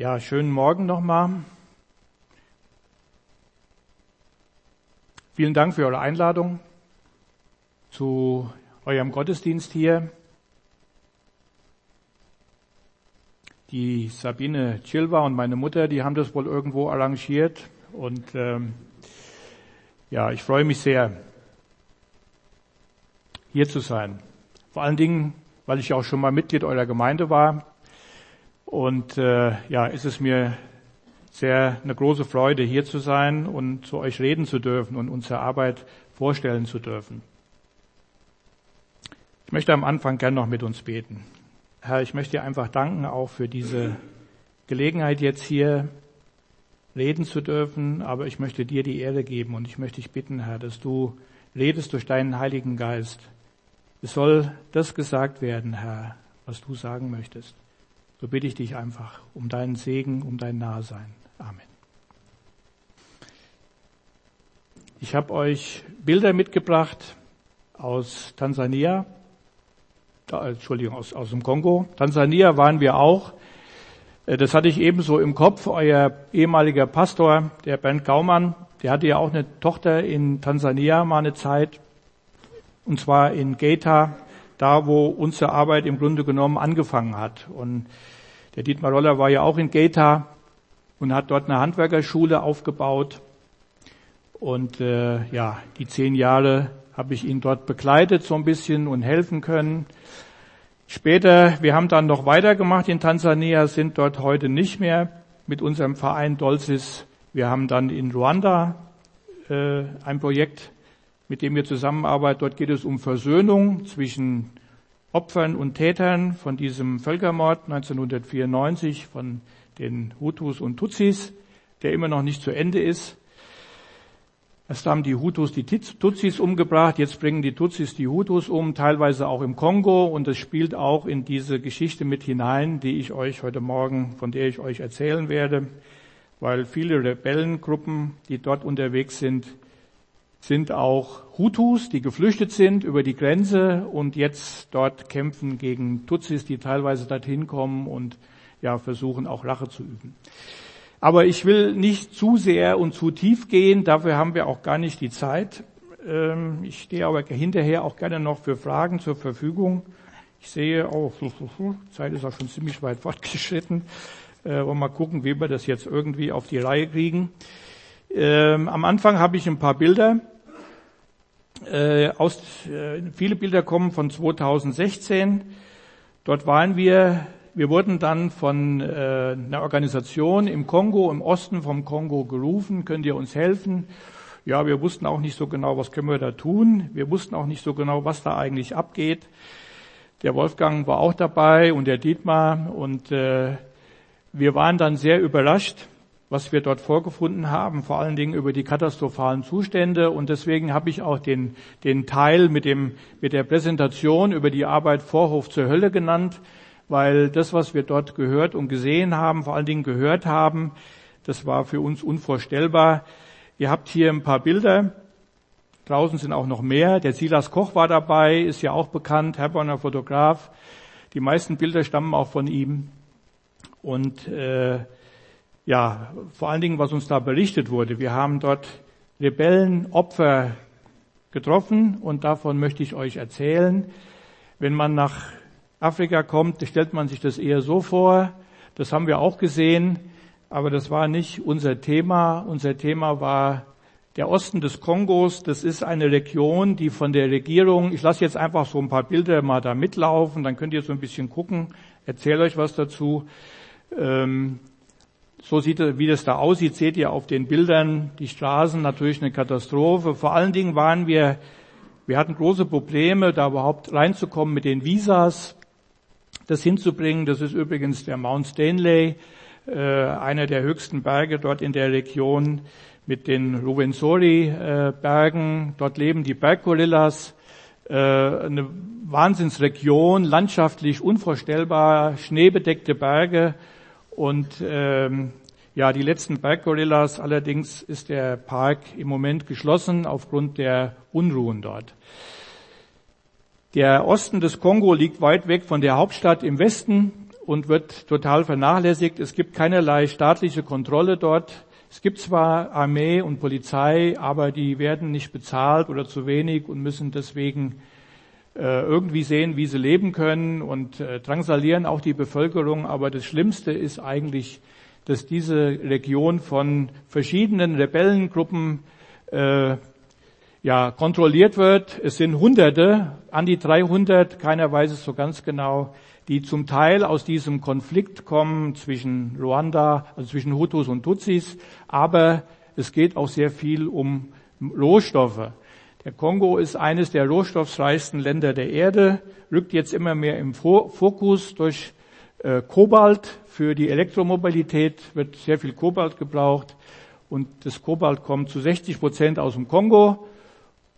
Ja, schönen Morgen nochmal. Vielen Dank für eure Einladung zu eurem Gottesdienst hier. Die Sabine Chilwa und meine Mutter, die haben das wohl irgendwo arrangiert und ähm, ja, ich freue mich sehr, hier zu sein. Vor allen Dingen, weil ich auch schon mal Mitglied eurer Gemeinde war und äh, ja, ist es mir sehr eine große Freude, hier zu sein und zu euch reden zu dürfen und unsere Arbeit vorstellen zu dürfen. Ich möchte am Anfang gern noch mit uns beten. Herr, ich möchte dir einfach danken auch für diese Gelegenheit jetzt hier reden zu dürfen, aber ich möchte dir die Ehre geben und ich möchte dich bitten, Herr, dass du redest durch deinen Heiligen Geist. Es soll das gesagt werden, Herr, was du sagen möchtest. So bitte ich dich einfach um deinen Segen, um dein Nahsein. Amen. Ich habe euch Bilder mitgebracht aus Tansania, Entschuldigung, aus, aus dem Kongo. Tansania waren wir auch. Äh, das hatte ich ebenso im Kopf. Euer ehemaliger Pastor, der Bernd Gaumann, der hatte ja auch eine Tochter in Tansania mal eine Zeit. Und zwar in Geita, da wo unsere Arbeit im Grunde genommen angefangen hat. Und der Dietmar Roller war ja auch in Geta und hat dort eine Handwerkerschule aufgebaut. Und äh, ja, die zehn Jahre habe ich ihn dort begleitet so ein bisschen und helfen können. Später, wir haben dann noch weitergemacht in Tansania, sind dort heute nicht mehr mit unserem Verein Dolsis. Wir haben dann in Ruanda äh, ein Projekt, mit dem wir zusammenarbeiten. Dort geht es um Versöhnung zwischen Opfern und Tätern von diesem Völkermord 1994 von den Hutus und Tutsis, der immer noch nicht zu Ende ist. Erst haben die Hutus die Tutsis umgebracht, jetzt bringen die Tutsis die Hutus um, teilweise auch im Kongo und das spielt auch in diese Geschichte mit hinein, die ich euch heute Morgen, von der ich euch erzählen werde, weil viele Rebellengruppen, die dort unterwegs sind, sind auch Hutus, die geflüchtet sind über die Grenze und jetzt dort kämpfen gegen Tutsis, die teilweise dorthin kommen und ja versuchen auch Rache zu üben. Aber ich will nicht zu sehr und zu tief gehen, dafür haben wir auch gar nicht die Zeit. Ähm, ich stehe aber hinterher auch gerne noch für Fragen zur Verfügung. Ich sehe, oh, Zeit ist auch schon ziemlich weit fortgeschritten. Äh, wollen mal gucken, wie wir das jetzt irgendwie auf die Reihe kriegen. Ähm, am Anfang habe ich ein paar Bilder. Äh, aus, äh, viele Bilder kommen von 2016. Dort waren wir, wir wurden dann von äh, einer Organisation im Kongo, im Osten vom Kongo gerufen, könnt ihr uns helfen? Ja, wir wussten auch nicht so genau, was können wir da tun. Wir wussten auch nicht so genau, was da eigentlich abgeht. Der Wolfgang war auch dabei und der Dietmar und äh, wir waren dann sehr überrascht, was wir dort vorgefunden haben, vor allen Dingen über die katastrophalen Zustände. Und deswegen habe ich auch den, den Teil mit, dem, mit der Präsentation über die Arbeit Vorhof zur Hölle genannt, weil das, was wir dort gehört und gesehen haben, vor allen Dingen gehört haben, das war für uns unvorstellbar. Ihr habt hier ein paar Bilder. Draußen sind auch noch mehr. Der Silas Koch war dabei, ist ja auch bekannt, Herborner Fotograf. Die meisten Bilder stammen auch von ihm. Und äh, ja, vor allen Dingen, was uns da berichtet wurde. Wir haben dort Rebellenopfer getroffen und davon möchte ich euch erzählen. Wenn man nach Afrika kommt, stellt man sich das eher so vor. Das haben wir auch gesehen, aber das war nicht unser Thema. Unser Thema war der Osten des Kongos. Das ist eine Region, die von der Regierung, ich lasse jetzt einfach so ein paar Bilder mal da mitlaufen, dann könnt ihr so ein bisschen gucken, erzähle euch was dazu. Ähm, so sieht, wie das da aussieht, seht ihr auf den Bildern. Die Straßen natürlich eine Katastrophe. Vor allen Dingen waren wir, wir hatten große Probleme, da überhaupt reinzukommen mit den Visas, das hinzubringen. Das ist übrigens der Mount Stanley, äh, einer der höchsten Berge dort in der Region mit den Ruvenzori-Bergen. Dort leben die Berggorillas. Äh, eine Wahnsinnsregion, landschaftlich unvorstellbar, schneebedeckte Berge und ähm, ja, die letzten Berggorillas, allerdings ist der Park im Moment geschlossen aufgrund der Unruhen dort. Der Osten des Kongo liegt weit weg von der Hauptstadt im Westen und wird total vernachlässigt. Es gibt keinerlei staatliche Kontrolle dort. Es gibt zwar Armee und Polizei, aber die werden nicht bezahlt oder zu wenig und müssen deswegen irgendwie sehen, wie sie leben können und äh, drangsalieren auch die Bevölkerung. Aber das Schlimmste ist eigentlich, dass diese Region von verschiedenen Rebellengruppen äh, ja, kontrolliert wird. Es sind Hunderte, an die 300, keiner weiß es so ganz genau, die zum Teil aus diesem Konflikt kommen zwischen Ruanda, also zwischen Hutus und Tutsis, aber es geht auch sehr viel um Rohstoffe. Der Kongo ist eines der rohstoffreichsten Länder der Erde, rückt jetzt immer mehr im Fokus durch äh, Kobalt. Für die Elektromobilität wird sehr viel Kobalt gebraucht und das Kobalt kommt zu 60 Prozent aus dem Kongo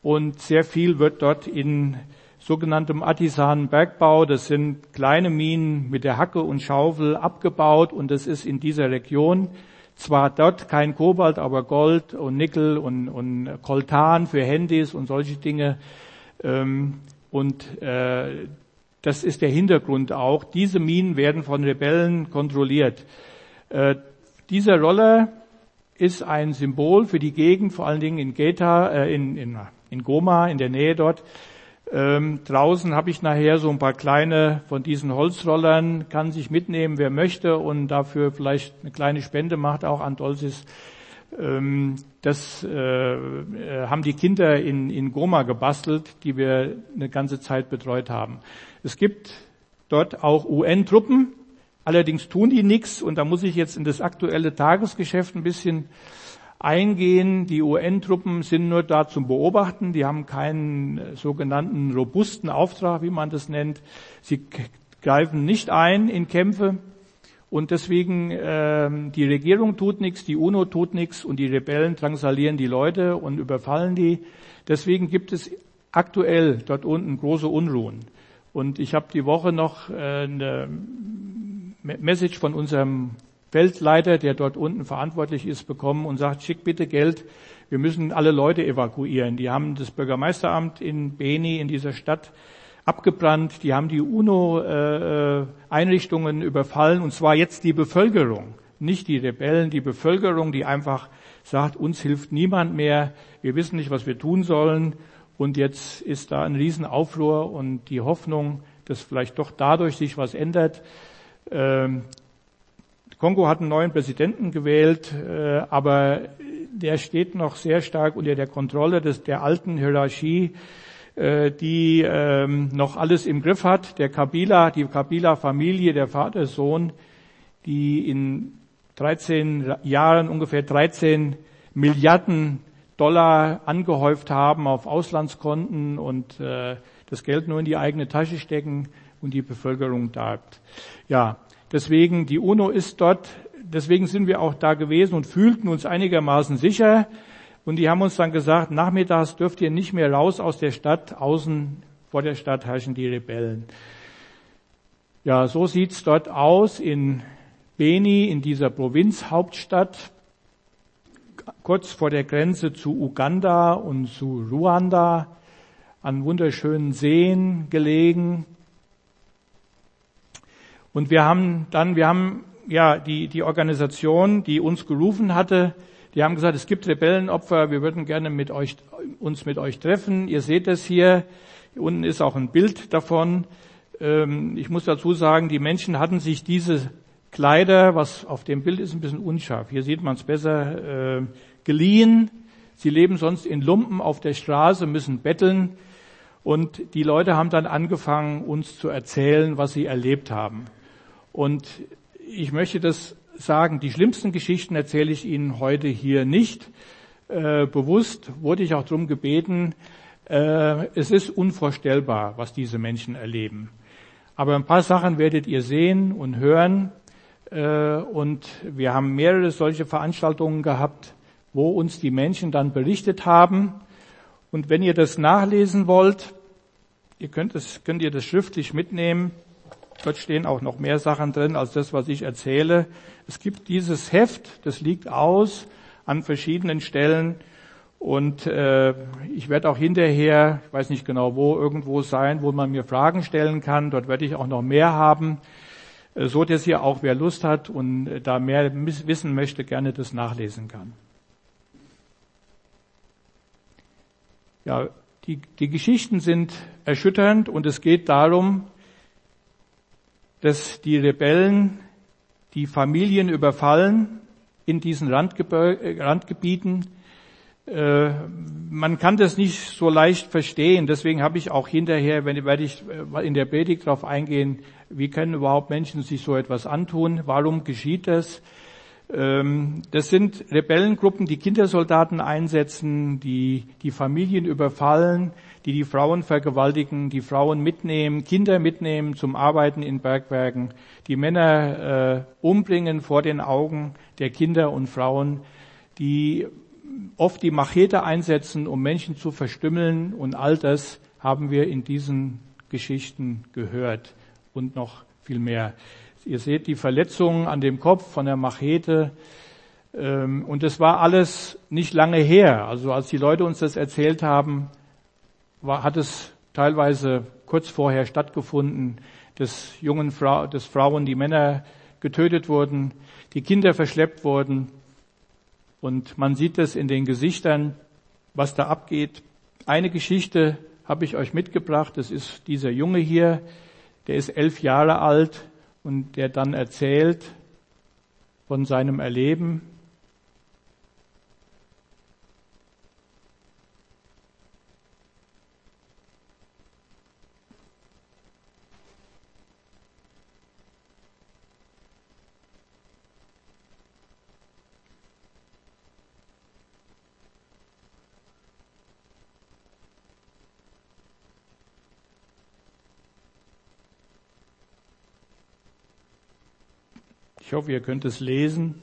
und sehr viel wird dort in sogenanntem artisanen Bergbau, das sind kleine Minen mit der Hacke und Schaufel abgebaut und das ist in dieser Region zwar dort kein Kobalt, aber Gold und Nickel und, und Koltan für Handys und solche Dinge. Ähm, und äh, das ist der Hintergrund auch. Diese Minen werden von Rebellen kontrolliert. Äh, dieser Roller ist ein Symbol für die Gegend, vor allen Dingen in Geta, äh, in, in, in Goma, in der Nähe dort. Ähm, draußen habe ich nachher so ein paar kleine von diesen Holzrollern, kann sich mitnehmen, wer möchte und dafür vielleicht eine kleine Spende macht, auch an Dolsis. Ähm, das äh, äh, haben die Kinder in, in Goma gebastelt, die wir eine ganze Zeit betreut haben. Es gibt dort auch UN-Truppen, allerdings tun die nichts und da muss ich jetzt in das aktuelle Tagesgeschäft ein bisschen eingehen. Die UN-Truppen sind nur da zum Beobachten. Die haben keinen äh, sogenannten robusten Auftrag, wie man das nennt. Sie greifen nicht ein in Kämpfe. Und deswegen, äh, die Regierung tut nichts, die UNO tut nichts und die Rebellen drangsalieren die Leute und überfallen die. Deswegen gibt es aktuell dort unten große Unruhen. Und ich habe die Woche noch äh, eine Message von unserem Feldleiter, der dort unten verantwortlich ist, bekommen und sagt, schick bitte Geld, wir müssen alle Leute evakuieren. Die haben das Bürgermeisteramt in Beni, in dieser Stadt, abgebrannt. Die haben die UNO-Einrichtungen überfallen, und zwar jetzt die Bevölkerung, nicht die Rebellen, die Bevölkerung, die einfach sagt, uns hilft niemand mehr, wir wissen nicht, was wir tun sollen. Und jetzt ist da ein Riesenaufruhr und die Hoffnung, dass vielleicht doch dadurch sich was ändert. Kongo hat einen neuen Präsidenten gewählt, äh, aber der steht noch sehr stark unter der Kontrolle des, der alten Hierarchie, äh, die ähm, noch alles im Griff hat. Der Kabila, die Kabila-Familie, der Vater, Sohn, die in 13 Jahren ungefähr 13 Milliarden Dollar angehäuft haben auf Auslandskonten und äh, das Geld nur in die eigene Tasche stecken und die Bevölkerung darbt. Ja, Deswegen, die UNO ist dort, deswegen sind wir auch da gewesen und fühlten uns einigermaßen sicher. Und die haben uns dann gesagt, nachmittags dürft ihr nicht mehr raus aus der Stadt, außen vor der Stadt herrschen die Rebellen. Ja, so sieht's dort aus in Beni, in dieser Provinzhauptstadt, kurz vor der Grenze zu Uganda und zu Ruanda, an wunderschönen Seen gelegen. Und wir haben dann, wir haben ja die, die Organisation, die uns gerufen hatte, die haben gesagt, es gibt Rebellenopfer, wir würden gerne mit euch, uns mit euch treffen. Ihr seht es hier. Unten ist auch ein Bild davon. Ähm, ich muss dazu sagen, die Menschen hatten sich diese Kleider, was auf dem Bild ist, ein bisschen unscharf. Hier sieht man es besser, äh, geliehen. Sie leben sonst in Lumpen auf der Straße, müssen betteln. Und die Leute haben dann angefangen, uns zu erzählen, was sie erlebt haben. Und ich möchte das sagen, die schlimmsten Geschichten erzähle ich Ihnen heute hier nicht. Äh, bewusst wurde ich auch darum gebeten, äh, es ist unvorstellbar, was diese Menschen erleben. Aber ein paar Sachen werdet ihr sehen und hören. Äh, und wir haben mehrere solche Veranstaltungen gehabt, wo uns die Menschen dann berichtet haben. Und wenn ihr das nachlesen wollt, ihr könnt, es, könnt ihr das schriftlich mitnehmen. Dort stehen auch noch mehr Sachen drin als das, was ich erzähle. Es gibt dieses Heft, das liegt aus an verschiedenen Stellen. Und äh, ich werde auch hinterher, ich weiß nicht genau wo, irgendwo sein, wo man mir Fragen stellen kann. Dort werde ich auch noch mehr haben. äh, so dass hier auch wer Lust hat und äh, da mehr wissen möchte, gerne das nachlesen kann. Ja, die, die Geschichten sind erschütternd und es geht darum, dass die Rebellen die Familien überfallen in diesen Randgebieten. Äh, man kann das nicht so leicht verstehen. Deswegen habe ich auch hinterher, wenn werde ich äh, in der Predigt darauf eingehen, wie können überhaupt Menschen sich so etwas antun? Warum geschieht das? Ähm, das sind Rebellengruppen, die Kindersoldaten einsetzen, die die Familien überfallen, die die Frauen vergewaltigen, die Frauen mitnehmen, Kinder mitnehmen zum Arbeiten in Bergwerken, die Männer äh, umbringen vor den Augen der Kinder und Frauen, die oft die Machete einsetzen, um Menschen zu verstümmeln und all das haben wir in diesen Geschichten gehört und noch viel mehr. Ihr seht die Verletzungen an dem Kopf von der Machete. Ähm, und es war alles nicht lange her. Also als die Leute uns das erzählt haben, war, hat es teilweise kurz vorher stattgefunden, dass jungen Frau, dass Frauen, die Männer getötet wurden, die Kinder verschleppt wurden. Und man sieht es in den Gesichtern, was da abgeht. Eine Geschichte habe ich euch mitgebracht. Das ist dieser Junge hier, der ist elf Jahre alt und der dann erzählt von seinem Erleben. Ich hoffe, ihr könnt es lesen.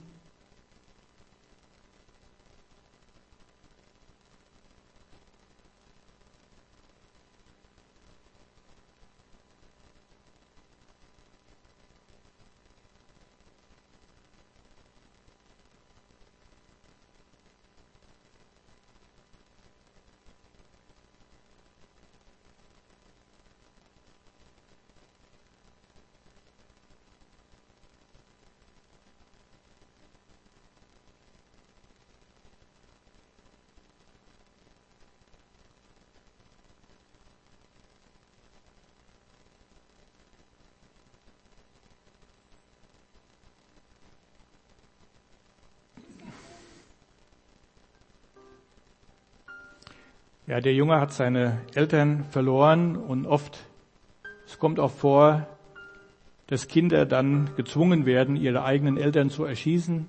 Ja, der Junge hat seine Eltern verloren und oft, es kommt auch vor, dass Kinder dann gezwungen werden, ihre eigenen Eltern zu erschießen.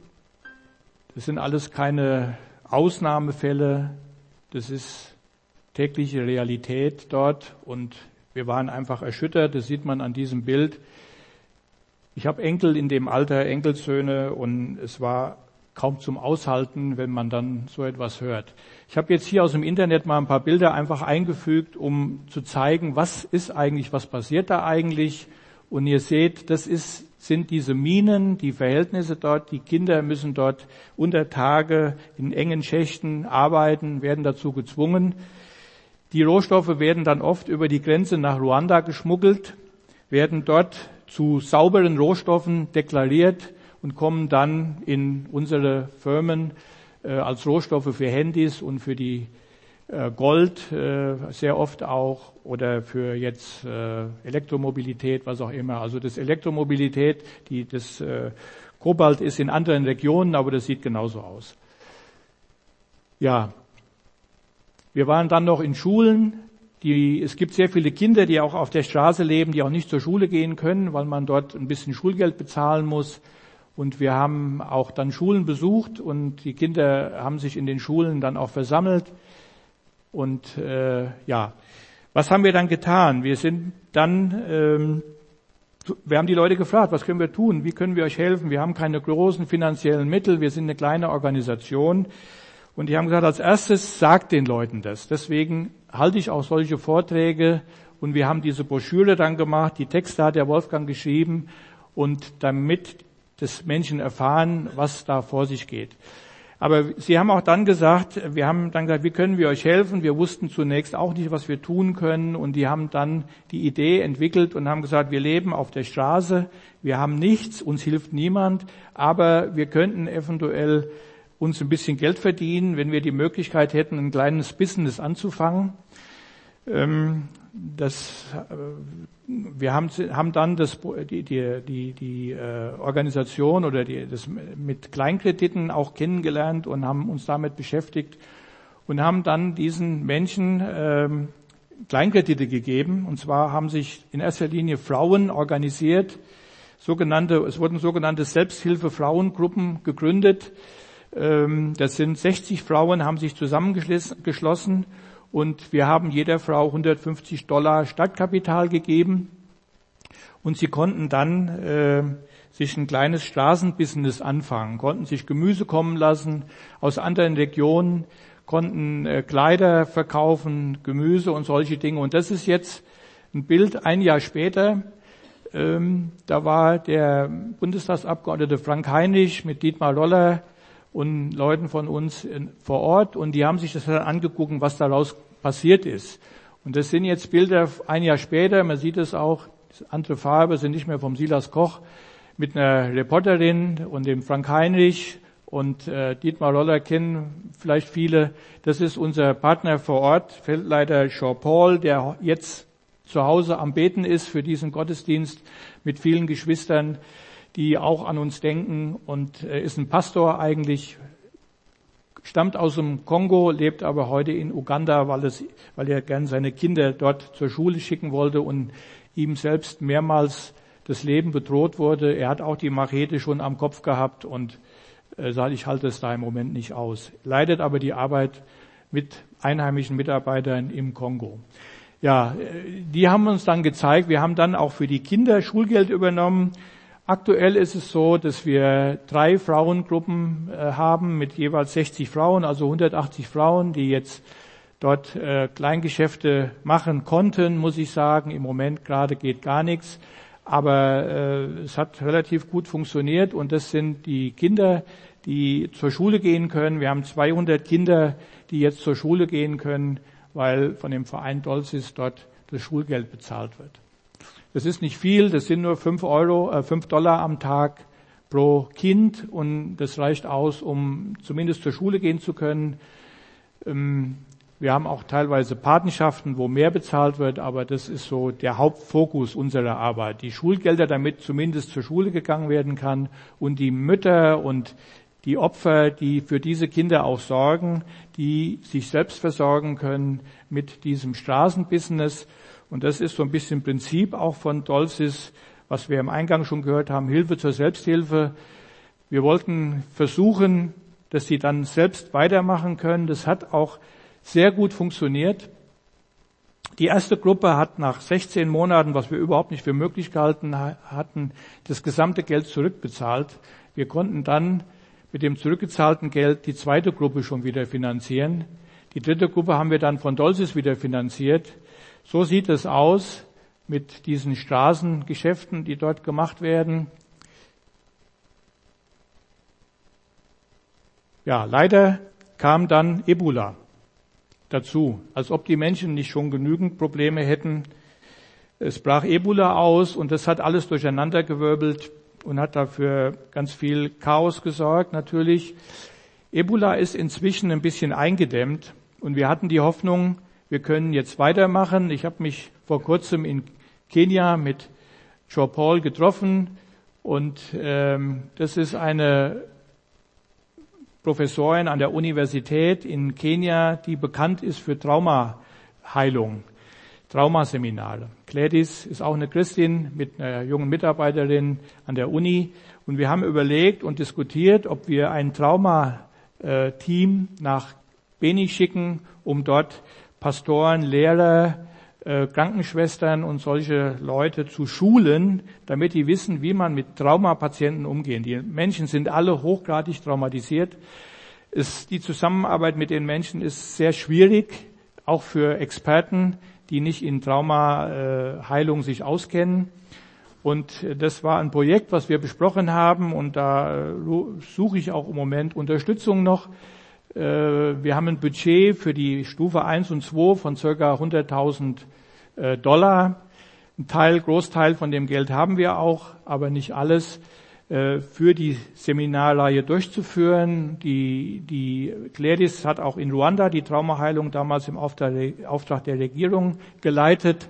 Das sind alles keine Ausnahmefälle. Das ist tägliche Realität dort und wir waren einfach erschüttert. Das sieht man an diesem Bild. Ich habe Enkel in dem Alter, Enkelsöhne und es war kaum zum Aushalten, wenn man dann so etwas hört. Ich habe jetzt hier aus dem Internet mal ein paar Bilder einfach eingefügt, um zu zeigen, was ist eigentlich, was passiert da eigentlich. Und ihr seht, das ist, sind diese Minen, die Verhältnisse dort. Die Kinder müssen dort unter Tage in engen Schächten arbeiten, werden dazu gezwungen. Die Rohstoffe werden dann oft über die Grenze nach Ruanda geschmuggelt, werden dort zu sauberen Rohstoffen deklariert und kommen dann in unsere Firmen äh, als Rohstoffe für Handys und für die äh, Gold äh, sehr oft auch oder für jetzt äh, Elektromobilität, was auch immer. Also das Elektromobilität, die, das äh, Kobalt ist in anderen Regionen, aber das sieht genauso aus. Ja, wir waren dann noch in Schulen. Die, es gibt sehr viele Kinder, die auch auf der Straße leben, die auch nicht zur Schule gehen können, weil man dort ein bisschen Schulgeld bezahlen muss. Und wir haben auch dann Schulen besucht und die Kinder haben sich in den Schulen dann auch versammelt. Und äh, ja, was haben wir dann getan? Wir sind dann, ähm, wir haben die Leute gefragt, was können wir tun? Wie können wir euch helfen? Wir haben keine großen finanziellen Mittel, wir sind eine kleine Organisation. Und die haben gesagt, als erstes sagt den Leuten das. Deswegen halte ich auch solche Vorträge und wir haben diese Broschüre dann gemacht, die Texte hat der Wolfgang geschrieben und damit dass Menschen erfahren, was da vor sich geht. Aber sie haben auch dann gesagt, wir haben dann gesagt, wie können wir euch helfen? Wir wussten zunächst auch nicht, was wir tun können. Und die haben dann die Idee entwickelt und haben gesagt, wir leben auf der Straße, wir haben nichts, uns hilft niemand, aber wir könnten eventuell uns ein bisschen Geld verdienen, wenn wir die Möglichkeit hätten, ein kleines Business anzufangen. Ähm, das, äh, wir haben, haben dann das, die, die, die, die äh, Organisation oder die, das mit Kleinkrediten auch kennengelernt und haben uns damit beschäftigt und haben dann diesen Menschen ähm, Kleinkredite gegeben. Und zwar haben sich in erster Linie Frauen organisiert, sogenannte, es wurden sogenannte Selbsthilfe-Frauengruppen gegründet. Ähm, das sind 60 Frauen, haben sich zusammengeschlossen und wir haben jeder Frau 150 Dollar Stadtkapital gegeben und sie konnten dann äh, sich ein kleines Straßenbusiness anfangen, konnten sich Gemüse kommen lassen aus anderen Regionen, konnten äh, Kleider verkaufen, Gemüse und solche Dinge. Und das ist jetzt ein Bild ein Jahr später. Ähm, da war der Bundestagsabgeordnete Frank Heinrich mit Dietmar Loller und Leuten von uns vor Ort und die haben sich das dann angeguckt, was daraus passiert ist. Und das sind jetzt Bilder ein Jahr später, man sieht es auch, andere Farbe sind nicht mehr vom Silas Koch, mit einer Reporterin und dem Frank Heinrich und äh, Dietmar Loller kennen vielleicht viele. Das ist unser Partner vor Ort, Feldleiter Jean Paul, der jetzt zu Hause am Beten ist für diesen Gottesdienst mit vielen Geschwistern die auch an uns denken und er ist ein Pastor eigentlich, stammt aus dem Kongo, lebt aber heute in Uganda, weil, es, weil er gern seine Kinder dort zur Schule schicken wollte und ihm selbst mehrmals das Leben bedroht wurde. Er hat auch die Machete schon am Kopf gehabt und äh, sagt, ich halte es da im Moment nicht aus. Leidet aber die Arbeit mit einheimischen Mitarbeitern im Kongo. Ja, äh, die haben uns dann gezeigt, wir haben dann auch für die Kinder Schulgeld übernommen. Aktuell ist es so, dass wir drei Frauengruppen äh, haben mit jeweils 60 Frauen, also 180 Frauen, die jetzt dort äh, Kleingeschäfte machen konnten, muss ich sagen. Im Moment gerade geht gar nichts. Aber äh, es hat relativ gut funktioniert und das sind die Kinder, die zur Schule gehen können. Wir haben 200 Kinder, die jetzt zur Schule gehen können, weil von dem Verein Dolzis dort das Schulgeld bezahlt wird. Das ist nicht viel, das sind nur fünf Euro, äh, fünf Dollar am Tag pro Kind und das reicht aus, um zumindest zur Schule gehen zu können. Ähm, wir haben auch teilweise Patenschaften, wo mehr bezahlt wird, aber das ist so der Hauptfokus unserer Arbeit. Die Schulgelder, damit zumindest zur Schule gegangen werden kann und die Mütter und die Opfer, die für diese Kinder auch sorgen, die sich selbst versorgen können mit diesem Straßenbusiness und das ist so ein bisschen Prinzip auch von Dolsis, was wir im Eingang schon gehört haben, Hilfe zur Selbsthilfe. Wir wollten versuchen, dass sie dann selbst weitermachen können. Das hat auch sehr gut funktioniert. Die erste Gruppe hat nach 16 Monaten, was wir überhaupt nicht für möglich gehalten hatten, das gesamte Geld zurückbezahlt. Wir konnten dann mit dem zurückgezahlten Geld die zweite Gruppe schon wieder finanzieren. Die dritte Gruppe haben wir dann von Dolsis wieder finanziert. So sieht es aus mit diesen Straßengeschäften, die dort gemacht werden. Ja, leider kam dann Ebola dazu, als ob die Menschen nicht schon genügend Probleme hätten. Es brach Ebola aus und das hat alles durcheinandergewirbelt und hat dafür ganz viel Chaos gesorgt natürlich. Ebola ist inzwischen ein bisschen eingedämmt und wir hatten die Hoffnung, wir können jetzt weitermachen. Ich habe mich vor kurzem in Kenia mit Joe Paul getroffen und ähm, das ist eine Professorin an der Universität in Kenia, die bekannt ist für Traumaheilung, Traumaseminare. Gladys ist auch eine Christin mit einer jungen Mitarbeiterin an der Uni und wir haben überlegt und diskutiert, ob wir ein Traumateam nach Beni schicken, um dort Pastoren, Lehrer, äh, Krankenschwestern und solche Leute zu schulen, damit die wissen, wie man mit Traumapatienten umgehen. Die Menschen sind alle hochgradig traumatisiert. Es, die Zusammenarbeit mit den Menschen ist sehr schwierig, auch für Experten, die nicht in Traumaheilung sich auskennen. Und das war ein Projekt, was wir besprochen haben und da suche ich auch im Moment Unterstützung noch. Wir haben ein Budget für die Stufe 1 und 2 von circa 100.000 Dollar. Ein Teil, Großteil von dem Geld haben wir auch, aber nicht alles. Äh, für die Seminarreihe durchzuführen. Die, die Gladys hat auch in Ruanda die Traumaheilung damals im Auftrag der Regierung geleitet.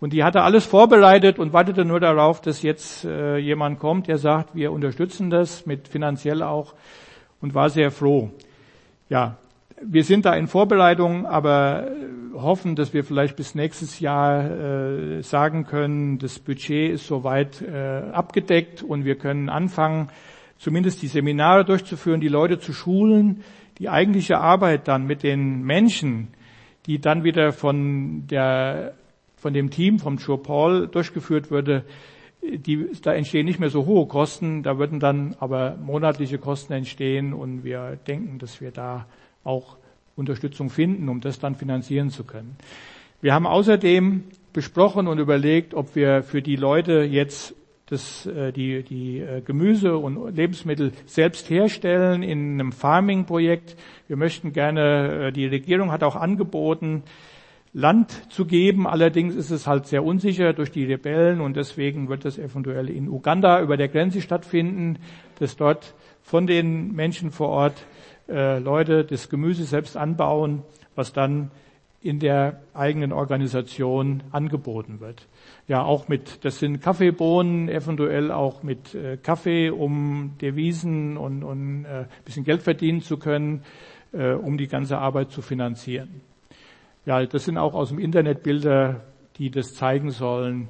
Und die hatte alles vorbereitet und wartete nur darauf, dass jetzt äh, jemand kommt, der sagt, wir unterstützen das mit finanziell auch und war sehr froh. Ja, wir sind da in Vorbereitung, aber hoffen, dass wir vielleicht bis nächstes Jahr äh, sagen können, das Budget ist soweit äh, abgedeckt und wir können anfangen, zumindest die Seminare durchzuführen, die Leute zu schulen, die eigentliche Arbeit dann mit den Menschen, die dann wieder von der von dem Team vom Joe Paul durchgeführt würde, die, da entstehen nicht mehr so hohe Kosten, da würden dann aber monatliche Kosten entstehen und wir denken, dass wir da auch Unterstützung finden, um das dann finanzieren zu können. Wir haben außerdem besprochen und überlegt, ob wir für die Leute jetzt das, äh, die, die äh, Gemüse und Lebensmittel selbst herstellen in einem Farming-Projekt. Wir möchten gerne, äh, die Regierung hat auch angeboten, Land zu geben. Allerdings ist es halt sehr unsicher durch die Rebellen und deswegen wird das eventuell in Uganda über der Grenze stattfinden, dass dort von den Menschen vor Ort äh, Leute das Gemüse selbst anbauen, was dann in der eigenen Organisation angeboten wird. Ja, auch mit, das sind Kaffeebohnen, eventuell auch mit äh, Kaffee, um Devisen und, und äh, bisschen Geld verdienen zu können, äh, um die ganze Arbeit zu finanzieren. Ja, das sind auch aus dem Internet Bilder, die das zeigen sollen,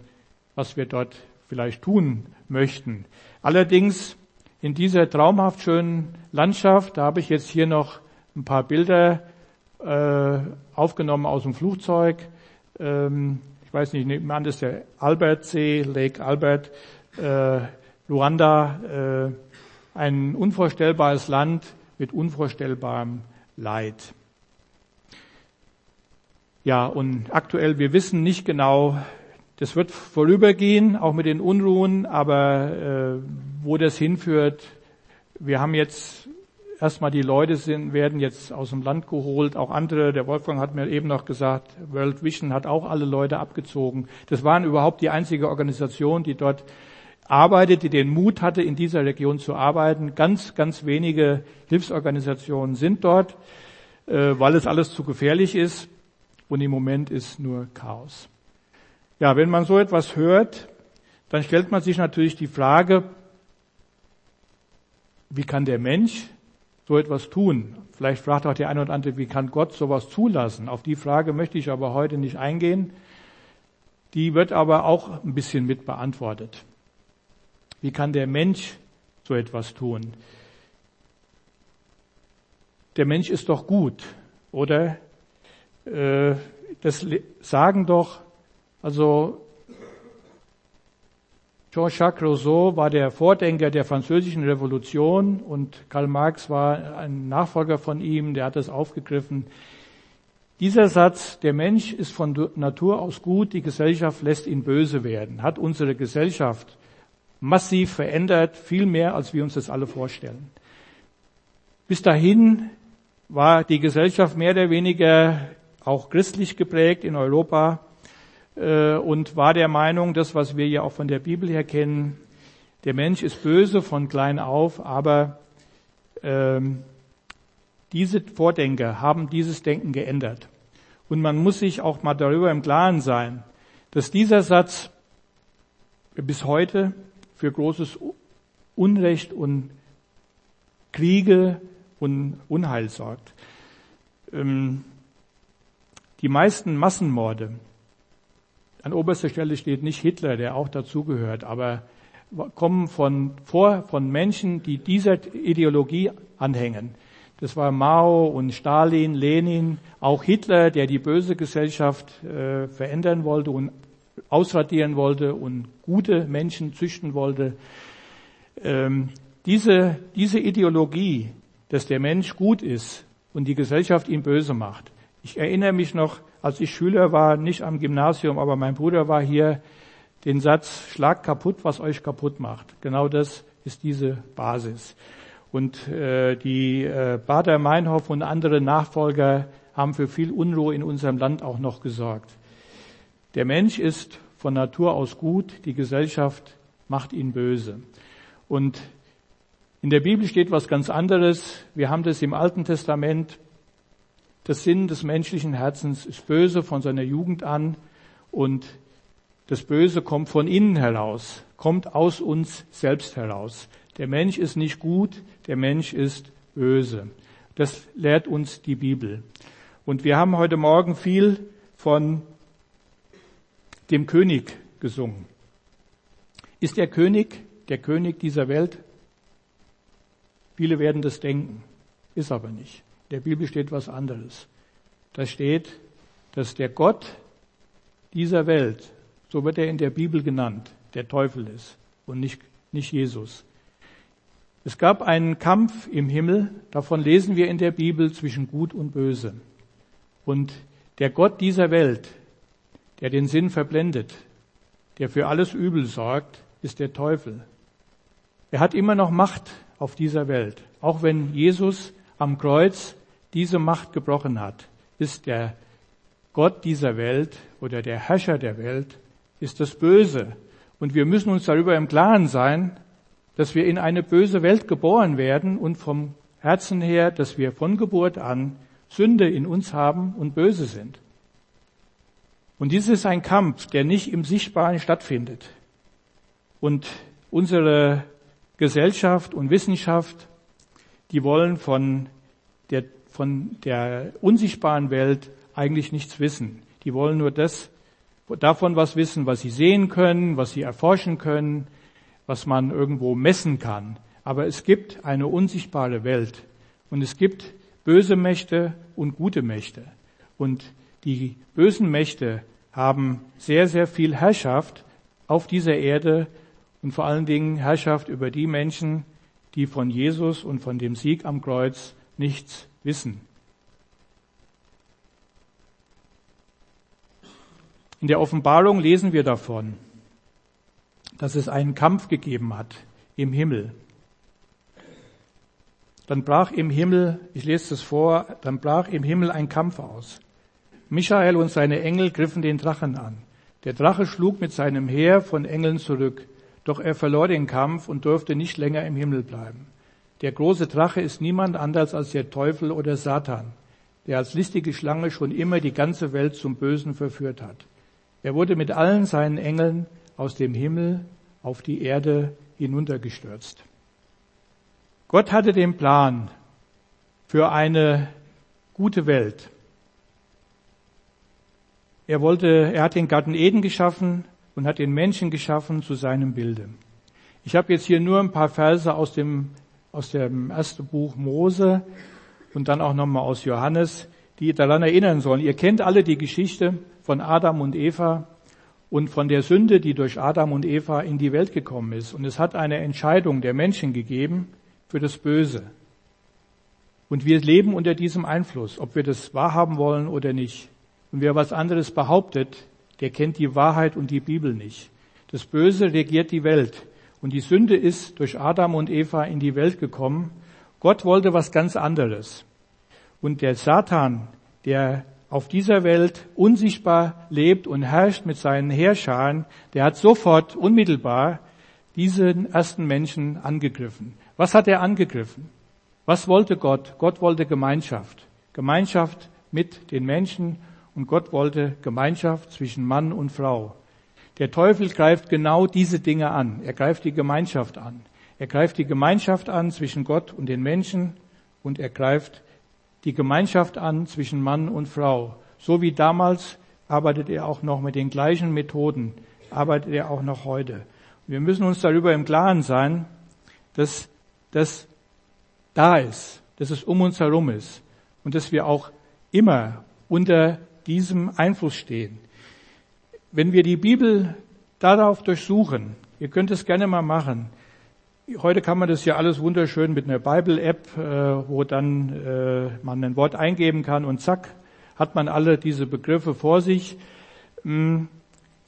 was wir dort vielleicht tun möchten. Allerdings in dieser traumhaft schönen Landschaft, da habe ich jetzt hier noch ein paar Bilder äh, aufgenommen aus dem Flugzeug. Ähm, ich weiß nicht, nehmen an, das ist der Albertsee, Lake Albert, äh, Luanda, äh, ein unvorstellbares Land mit unvorstellbarem Leid. Ja, und aktuell, wir wissen nicht genau, das wird vorübergehen, auch mit den Unruhen, aber äh, wo das hinführt, wir haben jetzt erstmal die Leute sind, werden jetzt aus dem Land geholt, auch andere, der Wolfgang hat mir eben noch gesagt, World Vision hat auch alle Leute abgezogen. Das waren überhaupt die einzige Organisation, die dort arbeitet, die den Mut hatte, in dieser Region zu arbeiten. Ganz, ganz wenige Hilfsorganisationen sind dort, äh, weil es alles zu gefährlich ist und im Moment ist nur Chaos. Ja, wenn man so etwas hört, dann stellt man sich natürlich die Frage, wie kann der Mensch so etwas tun? Vielleicht fragt auch der eine oder andere, wie kann Gott sowas zulassen? Auf die Frage möchte ich aber heute nicht eingehen. Die wird aber auch ein bisschen mit beantwortet. Wie kann der Mensch so etwas tun? Der Mensch ist doch gut, oder? Äh, das sagen doch, also Jean-Jacques Rousseau war der Vordenker der französischen Revolution und Karl Marx war ein Nachfolger von ihm, der hat es aufgegriffen. Dieser Satz, der Mensch ist von Natur aus gut, die Gesellschaft lässt ihn böse werden, hat unsere Gesellschaft massiv verändert, viel mehr, als wir uns das alle vorstellen. Bis dahin war die Gesellschaft mehr oder weniger auch christlich geprägt in Europa äh, und war der Meinung, das, was wir ja auch von der Bibel her kennen, der Mensch ist böse von klein auf, aber ähm, diese Vordenker haben dieses Denken geändert. Und man muss sich auch mal darüber im Klaren sein, dass dieser Satz bis heute für großes Unrecht und Kriege und Unheil sorgt. Ähm, die meisten Massenmorde, an oberster Stelle steht nicht Hitler, der auch dazugehört, aber kommen von, vor von Menschen, die dieser Ideologie anhängen. Das war Mao und Stalin, Lenin, auch Hitler, der die böse Gesellschaft äh, verändern wollte und ausradieren wollte und gute Menschen züchten wollte. Ähm, diese, diese Ideologie, dass der Mensch gut ist und die Gesellschaft ihn böse macht, ich erinnere mich noch, als ich Schüler war, nicht am Gymnasium, aber mein Bruder war hier, den Satz, schlagt kaputt, was euch kaputt macht. Genau das ist diese Basis. Und äh, die äh, Bader Meinhof und andere Nachfolger haben für viel Unruhe in unserem Land auch noch gesorgt. Der Mensch ist von Natur aus gut, die Gesellschaft macht ihn böse. Und in der Bibel steht was ganz anderes. Wir haben das im Alten Testament. Das Sinn des menschlichen Herzens ist böse von seiner Jugend an und das Böse kommt von innen heraus, kommt aus uns selbst heraus. Der Mensch ist nicht gut, der Mensch ist böse. Das lehrt uns die Bibel. Und wir haben heute Morgen viel von dem König gesungen. Ist der König der König dieser Welt? Viele werden das denken, ist aber nicht. Der Bibel steht was anderes. Da steht, dass der Gott dieser Welt, so wird er in der Bibel genannt, der Teufel ist und nicht, nicht Jesus. Es gab einen Kampf im Himmel, davon lesen wir in der Bibel zwischen Gut und Böse. Und der Gott dieser Welt, der den Sinn verblendet, der für alles Übel sorgt, ist der Teufel. Er hat immer noch Macht auf dieser Welt. Auch wenn Jesus am Kreuz diese Macht gebrochen hat, ist der Gott dieser Welt oder der Herrscher der Welt, ist das Böse. Und wir müssen uns darüber im Klaren sein, dass wir in eine böse Welt geboren werden und vom Herzen her, dass wir von Geburt an Sünde in uns haben und böse sind. Und dies ist ein Kampf, der nicht im Sichtbaren stattfindet. Und unsere Gesellschaft und Wissenschaft, die wollen von der, von der unsichtbaren Welt eigentlich nichts wissen. Die wollen nur das, davon was wissen, was sie sehen können, was sie erforschen können, was man irgendwo messen kann. Aber es gibt eine unsichtbare Welt und es gibt böse Mächte und gute Mächte. Und die bösen Mächte haben sehr, sehr viel Herrschaft auf dieser Erde und vor allen Dingen Herrschaft über die Menschen, die von Jesus und von dem Sieg am Kreuz nichts wissen. In der Offenbarung lesen wir davon, dass es einen Kampf gegeben hat im Himmel. Dann brach im Himmel, ich lese es vor, dann brach im Himmel ein Kampf aus. Michael und seine Engel griffen den Drachen an. Der Drache schlug mit seinem Heer von Engeln zurück, doch er verlor den Kampf und durfte nicht länger im Himmel bleiben. Der große Drache ist niemand anders als der Teufel oder Satan, der als listige Schlange schon immer die ganze Welt zum Bösen verführt hat. Er wurde mit allen seinen Engeln aus dem Himmel auf die Erde hinuntergestürzt. Gott hatte den Plan für eine gute Welt. Er wollte, er hat den Garten Eden geschaffen und hat den Menschen geschaffen zu seinem Bilde. Ich habe jetzt hier nur ein paar Verse aus dem, aus dem ersten Buch Mose und dann auch nochmal aus Johannes, die daran erinnern sollen. Ihr kennt alle die Geschichte von Adam und Eva und von der Sünde, die durch Adam und Eva in die Welt gekommen ist. Und es hat eine Entscheidung der Menschen gegeben für das Böse. Und wir leben unter diesem Einfluss, ob wir das wahrhaben wollen oder nicht. Und wer was anderes behauptet, der kennt die Wahrheit und die Bibel nicht. Das Böse regiert die Welt. Und die Sünde ist durch Adam und Eva in die Welt gekommen. Gott wollte was ganz anderes. Und der Satan, der auf dieser Welt unsichtbar lebt und herrscht mit seinen Heerscharen, der hat sofort unmittelbar diesen ersten Menschen angegriffen. Was hat er angegriffen? Was wollte Gott? Gott wollte Gemeinschaft. Gemeinschaft mit den Menschen und Gott wollte Gemeinschaft zwischen Mann und Frau. Der Teufel greift genau diese Dinge an. Er greift die Gemeinschaft an. Er greift die Gemeinschaft an zwischen Gott und den Menschen und er greift die Gemeinschaft an zwischen Mann und Frau. So wie damals arbeitet er auch noch mit den gleichen Methoden, arbeitet er auch noch heute. Wir müssen uns darüber im Klaren sein, dass das da ist, dass es um uns herum ist und dass wir auch immer unter diesem Einfluss stehen. Wenn wir die Bibel darauf durchsuchen, ihr könnt es gerne mal machen, Heute kann man das ja alles wunderschön mit einer Bible-App, äh, wo dann äh, man ein Wort eingeben kann und zack, hat man alle diese Begriffe vor sich. Hm,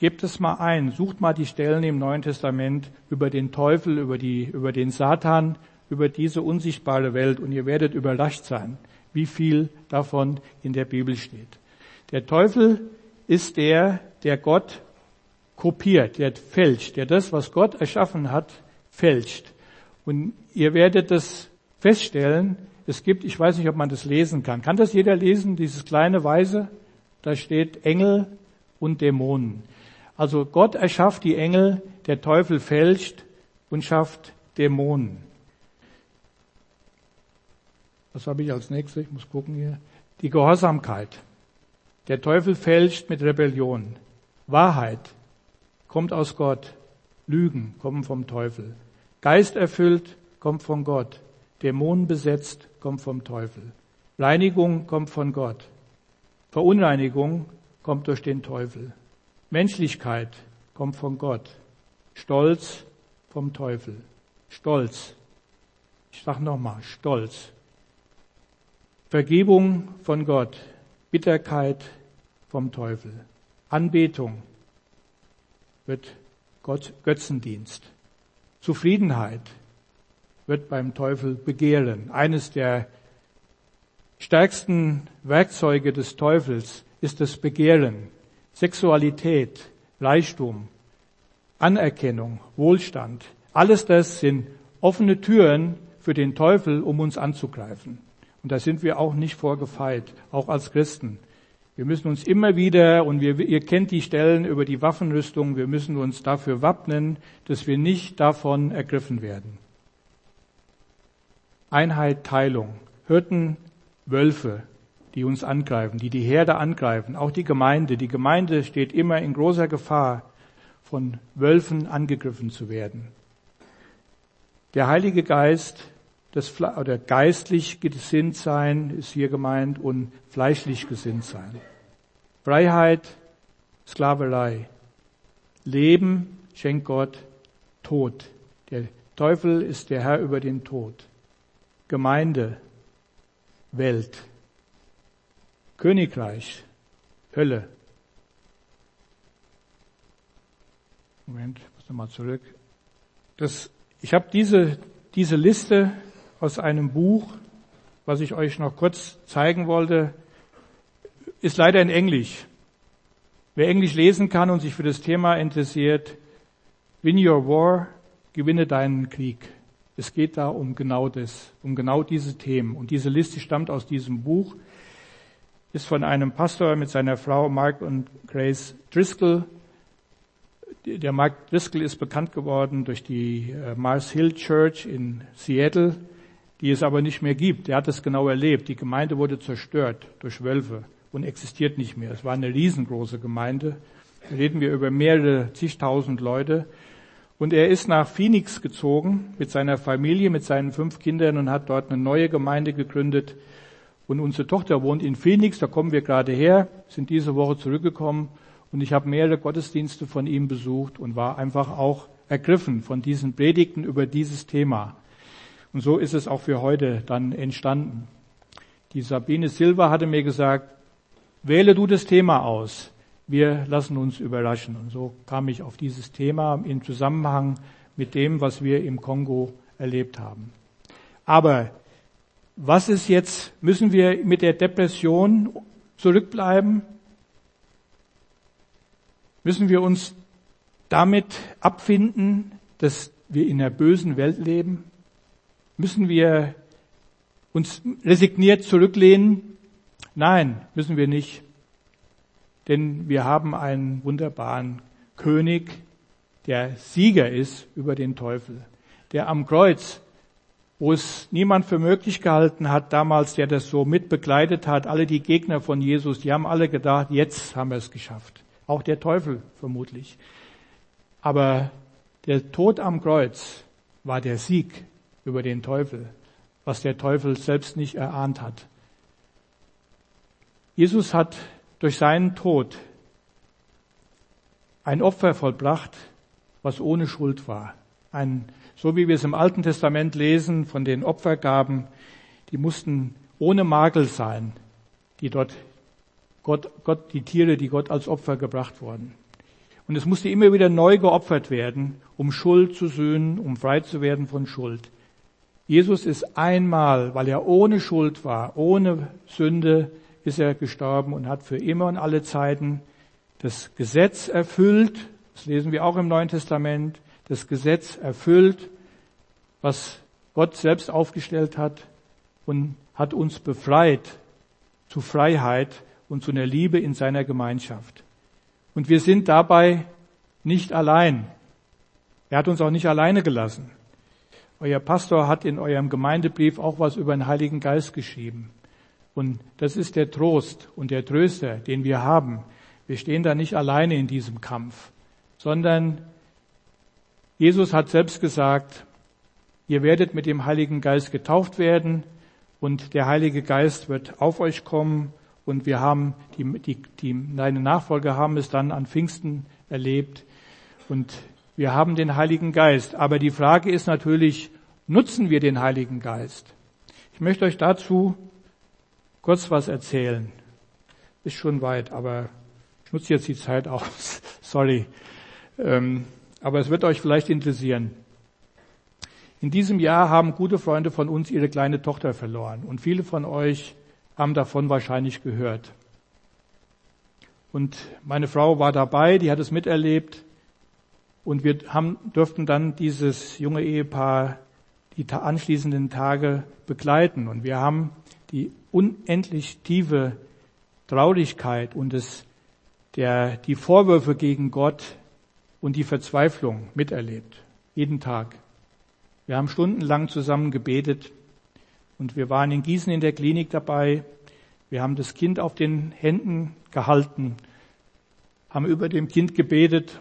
Gebt es mal ein, sucht mal die Stellen im Neuen Testament über den Teufel, über die, über den Satan, über diese unsichtbare Welt und ihr werdet überrascht sein, wie viel davon in der Bibel steht. Der Teufel ist der, der Gott kopiert, der fälscht, der das, was Gott erschaffen hat, fälscht. Und ihr werdet das feststellen, es gibt, ich weiß nicht, ob man das lesen kann. Kann das jeder lesen, dieses kleine Weise? Da steht Engel und Dämonen. Also Gott erschafft die Engel, der Teufel fälscht und schafft Dämonen. Was habe ich als nächstes? Ich muss gucken hier. Die Gehorsamkeit. Der Teufel fälscht mit Rebellion. Wahrheit kommt aus Gott. Lügen kommen vom Teufel. Geist erfüllt kommt von Gott. Dämonen besetzt kommt vom Teufel. Reinigung kommt von Gott. Verunreinigung kommt durch den Teufel. Menschlichkeit kommt von Gott. Stolz vom Teufel. Stolz. Ich sage nochmal, Stolz. Vergebung von Gott. Bitterkeit vom Teufel. Anbetung wird Gott Götzendienst. Zufriedenheit wird beim Teufel begehren. Eines der stärksten Werkzeuge des Teufels ist das Begehren. Sexualität, Reichtum, Anerkennung, Wohlstand. Alles das sind offene Türen für den Teufel, um uns anzugreifen. Und da sind wir auch nicht vorgefeit, auch als Christen. Wir müssen uns immer wieder, und wir, ihr kennt die Stellen über die Waffenrüstung, wir müssen uns dafür wappnen, dass wir nicht davon ergriffen werden. Einheit, Teilung. Hirten, Wölfe, die uns angreifen, die die Herde angreifen, auch die Gemeinde. Die Gemeinde steht immer in großer Gefahr, von Wölfen angegriffen zu werden. Der Heilige Geist, das, oder geistlich gesinnt sein ist hier gemeint und fleischlich gesinnt sein. Freiheit, Sklaverei. Leben schenkt Gott Tod. Der Teufel ist der Herr über den Tod. Gemeinde, Welt, Königreich, Hölle. Moment, ich muss nochmal zurück. Das, ich habe diese, diese Liste aus einem Buch, was ich euch noch kurz zeigen wollte, ist leider in Englisch. Wer Englisch lesen kann und sich für das Thema interessiert, Win Your War, gewinne deinen Krieg. Es geht da um genau das, um genau diese Themen. Und diese Liste stammt aus diesem Buch, ist von einem Pastor mit seiner Frau Mark und Grace Driscoll. Der Mark Driscoll ist bekannt geworden durch die äh, Mars Hill Church in Seattle, die es aber nicht mehr gibt. Er hat es genau erlebt. Die Gemeinde wurde zerstört durch Wölfe und existiert nicht mehr. Es war eine riesengroße Gemeinde. Da reden wir über mehrere zigtausend Leute. Und er ist nach Phoenix gezogen mit seiner Familie, mit seinen fünf Kindern und hat dort eine neue Gemeinde gegründet. Und unsere Tochter wohnt in Phoenix, da kommen wir gerade her, sind diese Woche zurückgekommen und ich habe mehrere Gottesdienste von ihm besucht und war einfach auch ergriffen von diesen Predigten über dieses Thema. Und so ist es auch für heute dann entstanden. Die Sabine Silva hatte mir gesagt, wähle du das Thema aus wir lassen uns überraschen. Und so kam ich auf dieses Thema im Zusammenhang mit dem, was wir im Kongo erlebt haben. Aber was ist jetzt, müssen wir mit der Depression zurückbleiben? Müssen wir uns damit abfinden, dass wir in einer bösen Welt leben? Müssen wir uns resigniert zurücklehnen? Nein, müssen wir nicht denn wir haben einen wunderbaren König, der Sieger ist über den Teufel, der am Kreuz, wo es niemand für möglich gehalten hat damals, der das so mitbegleitet hat, alle die Gegner von Jesus, die haben alle gedacht, jetzt haben wir es geschafft. Auch der Teufel vermutlich. Aber der Tod am Kreuz war der Sieg über den Teufel, was der Teufel selbst nicht erahnt hat. Jesus hat durch seinen Tod ein Opfer vollbracht, was ohne Schuld war. Ein, so wie wir es im Alten Testament lesen von den Opfergaben, die mussten ohne Makel sein, die dort Gott, Gott, die Tiere, die Gott als Opfer gebracht wurden. Und es musste immer wieder neu geopfert werden, um Schuld zu sühnen, um frei zu werden von Schuld. Jesus ist einmal, weil er ohne Schuld war, ohne Sünde, ist er gestorben und hat für immer und alle Zeiten das Gesetz erfüllt. Das lesen wir auch im Neuen Testament. Das Gesetz erfüllt, was Gott selbst aufgestellt hat und hat uns befreit zu Freiheit und zu einer Liebe in seiner Gemeinschaft. Und wir sind dabei nicht allein. Er hat uns auch nicht alleine gelassen. Euer Pastor hat in eurem Gemeindebrief auch was über den Heiligen Geist geschrieben. Und das ist der Trost und der Tröster, den wir haben. Wir stehen da nicht alleine in diesem Kampf, sondern Jesus hat selbst gesagt, ihr werdet mit dem Heiligen Geist getauft werden und der Heilige Geist wird auf euch kommen und wir haben, die, die, die, deine Nachfolger haben es dann an Pfingsten erlebt und wir haben den Heiligen Geist. Aber die Frage ist natürlich, nutzen wir den Heiligen Geist? Ich möchte euch dazu kurz was erzählen. Ist schon weit, aber ich nutze jetzt die Zeit aus. Sorry. Ähm, aber es wird euch vielleicht interessieren. In diesem Jahr haben gute Freunde von uns ihre kleine Tochter verloren und viele von euch haben davon wahrscheinlich gehört. Und meine Frau war dabei, die hat es miterlebt und wir haben, durften dann dieses junge Ehepaar die anschließenden Tage begleiten und wir haben die unendlich tiefe Traurigkeit und das, der, die Vorwürfe gegen Gott und die Verzweiflung miterlebt. Jeden Tag. Wir haben stundenlang zusammen gebetet und wir waren in Gießen in der Klinik dabei. Wir haben das Kind auf den Händen gehalten, haben über dem Kind gebetet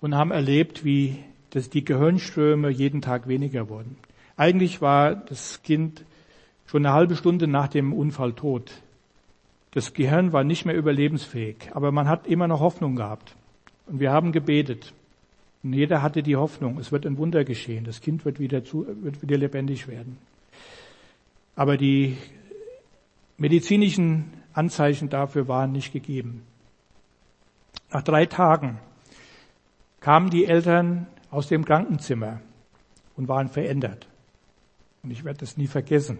und haben erlebt, wie das, die Gehirnströme jeden Tag weniger wurden. Eigentlich war das Kind schon eine halbe Stunde nach dem Unfall tot. Das Gehirn war nicht mehr überlebensfähig, aber man hat immer noch Hoffnung gehabt. Und wir haben gebetet. Und jeder hatte die Hoffnung, es wird ein Wunder geschehen, das Kind wird wieder, zu, wird wieder lebendig werden. Aber die medizinischen Anzeichen dafür waren nicht gegeben. Nach drei Tagen kamen die Eltern aus dem Krankenzimmer und waren verändert. Und ich werde das nie vergessen.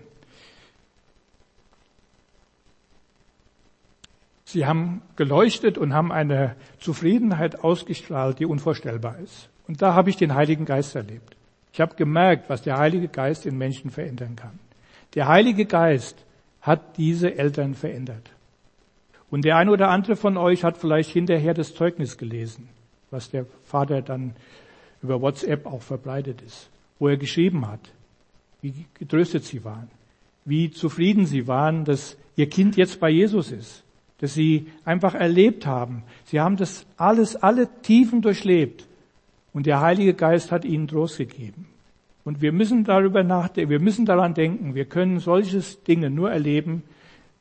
Sie haben geleuchtet und haben eine Zufriedenheit ausgestrahlt, die unvorstellbar ist. Und da habe ich den Heiligen Geist erlebt. Ich habe gemerkt, was der Heilige Geist in Menschen verändern kann. Der Heilige Geist hat diese Eltern verändert. Und der eine oder andere von euch hat vielleicht hinterher das Zeugnis gelesen, was der Vater dann über WhatsApp auch verbreitet ist, wo er geschrieben hat, wie getröstet sie waren, wie zufrieden sie waren, dass ihr Kind jetzt bei Jesus ist dass sie einfach erlebt haben. Sie haben das alles, alle Tiefen durchlebt. Und der Heilige Geist hat ihnen Trost gegeben. Und wir müssen darüber nachdenken, wir müssen daran denken, wir können solches Dinge nur erleben,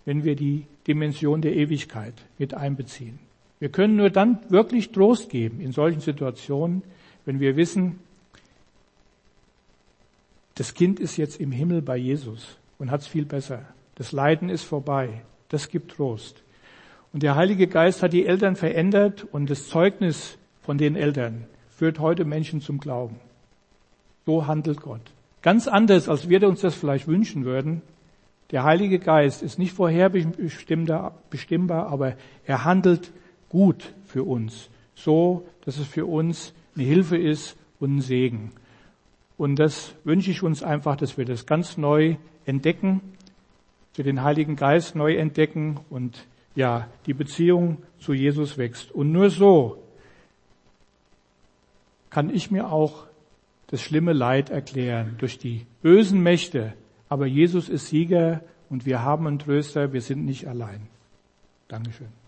wenn wir die Dimension der Ewigkeit mit einbeziehen. Wir können nur dann wirklich Trost geben in solchen Situationen, wenn wir wissen, das Kind ist jetzt im Himmel bei Jesus und hat es viel besser. Das Leiden ist vorbei. Das gibt Trost. Und der Heilige Geist hat die Eltern verändert und das Zeugnis von den Eltern führt heute Menschen zum Glauben. So handelt Gott. Ganz anders, als wir uns das vielleicht wünschen würden. Der Heilige Geist ist nicht vorherbestimmbar, aber er handelt gut für uns. So, dass es für uns eine Hilfe ist und ein Segen. Und das wünsche ich uns einfach, dass wir das ganz neu entdecken, wir den Heiligen Geist neu entdecken und ja, die Beziehung zu Jesus wächst. Und nur so kann ich mir auch das schlimme Leid erklären durch die bösen Mächte. Aber Jesus ist Sieger und wir haben einen Tröster, wir sind nicht allein. Dankeschön.